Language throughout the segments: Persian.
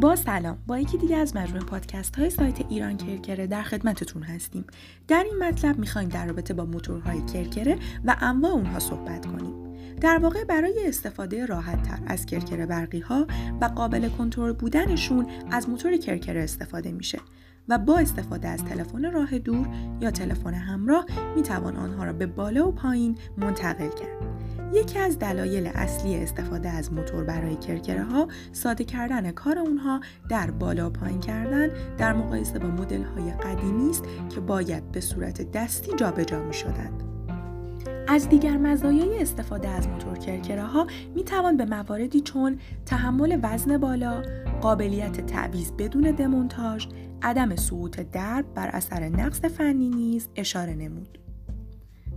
با سلام. با یکی دیگه از مجموعه پادکست های سایت ایران کرکره در خدمتتون هستیم. در این مطلب می‌خوایم در رابطه با موتورهای کرکره و انواع اونها صحبت کنیم. در واقع برای استفاده راحت تر از کرکره برقی ها و قابل کنترل بودنشون از موتور کرکره استفاده میشه و با استفاده از تلفن راه دور یا تلفن همراه می‌توان آنها را به بالا و پایین منتقل کرد. یکی از دلایل اصلی استفاده از موتور برای کرکره ها ساده کردن کار اونها در بالا پایین کردن در مقایسه با مدل های قدیمی است که باید به صورت دستی جابجا می شدند. از دیگر مزایای استفاده از موتور کرکره ها می توان به مواردی چون تحمل وزن بالا، قابلیت تعویض بدون دمونتاژ، عدم سقوط درب بر اثر نقص فنی نیز اشاره نمود.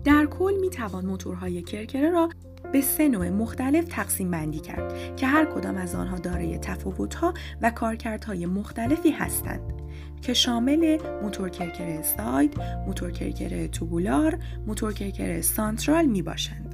در کل می توان موتورهای کرکره را به سه نوع مختلف تقسیم بندی کرد که هر کدام از آنها دارای تفاوتها و کارکردهای مختلفی هستند که شامل موتور کرکره ساید، موتور کرکره توبولار، موتور کرکره سانترال می باشند.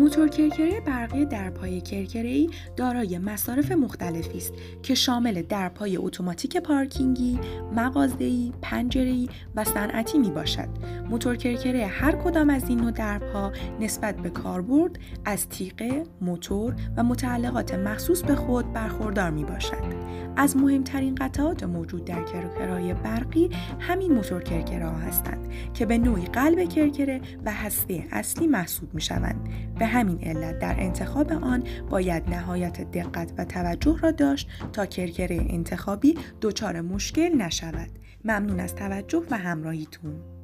موتور کرکره برقی درپای کرکره دارای مصارف مختلفی است که شامل درپای اتوماتیک پارکینگی، مغازه‌ای، پنجره‌ای و صنعتی می باشد. موتور کرکره هر کدام از این نوع درپها نسبت به کاربرد از تیغه، موتور و متعلقات مخصوص به خود برخوردار می باشد. از مهمترین قطعات موجود در کرکرهای برقی همین موتور کرکره ها هستند که به نوعی قلب کرکره و هسته اصلی محسوب می شوند. به همین علت در انتخاب آن باید نهایت دقت و توجه را داشت تا کرکره انتخابی دچار مشکل نشود. ممنون از توجه و همراهیتون.